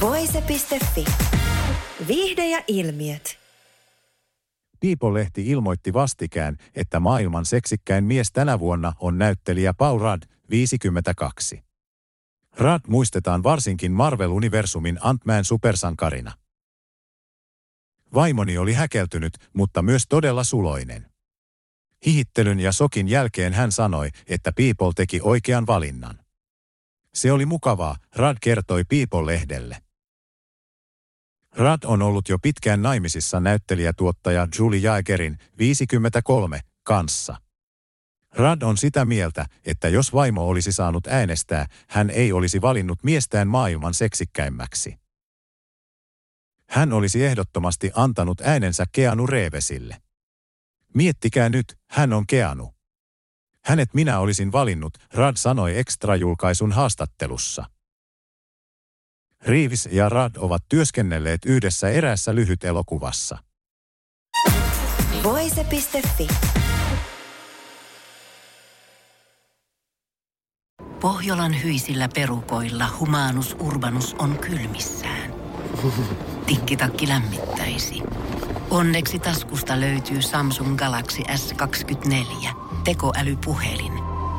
Voise.fi. Viihde ja ilmiöt. People-lehti ilmoitti vastikään, että maailman seksikkäin mies tänä vuonna on näyttelijä Paul Rudd, 52. Rudd muistetaan varsinkin Marvel-universumin Ant-Man supersankarina. Vaimoni oli häkeltynyt, mutta myös todella suloinen. Hihittelyn ja sokin jälkeen hän sanoi, että People teki oikean valinnan. Se oli mukavaa, Rad kertoi People-lehdelle. Rad on ollut jo pitkään naimisissa näyttelijätuottaja Julie Jaegerin 53 kanssa. Rad on sitä mieltä, että jos vaimo olisi saanut äänestää, hän ei olisi valinnut miestään maailman seksikkäimmäksi. Hän olisi ehdottomasti antanut äänensä Keanu Reevesille. Miettikää nyt, hän on Keanu. Hänet minä olisin valinnut, Rad sanoi Extra-julkaisun haastattelussa. Reeves ja Rad ovat työskennelleet yhdessä eräässä lyhytelokuvassa. Voise.fi. Pohjolan hyisillä perukoilla humanus urbanus on kylmissään. Tikkitakki lämmittäisi. Onneksi taskusta löytyy Samsung Galaxy S24, tekoälypuhelin.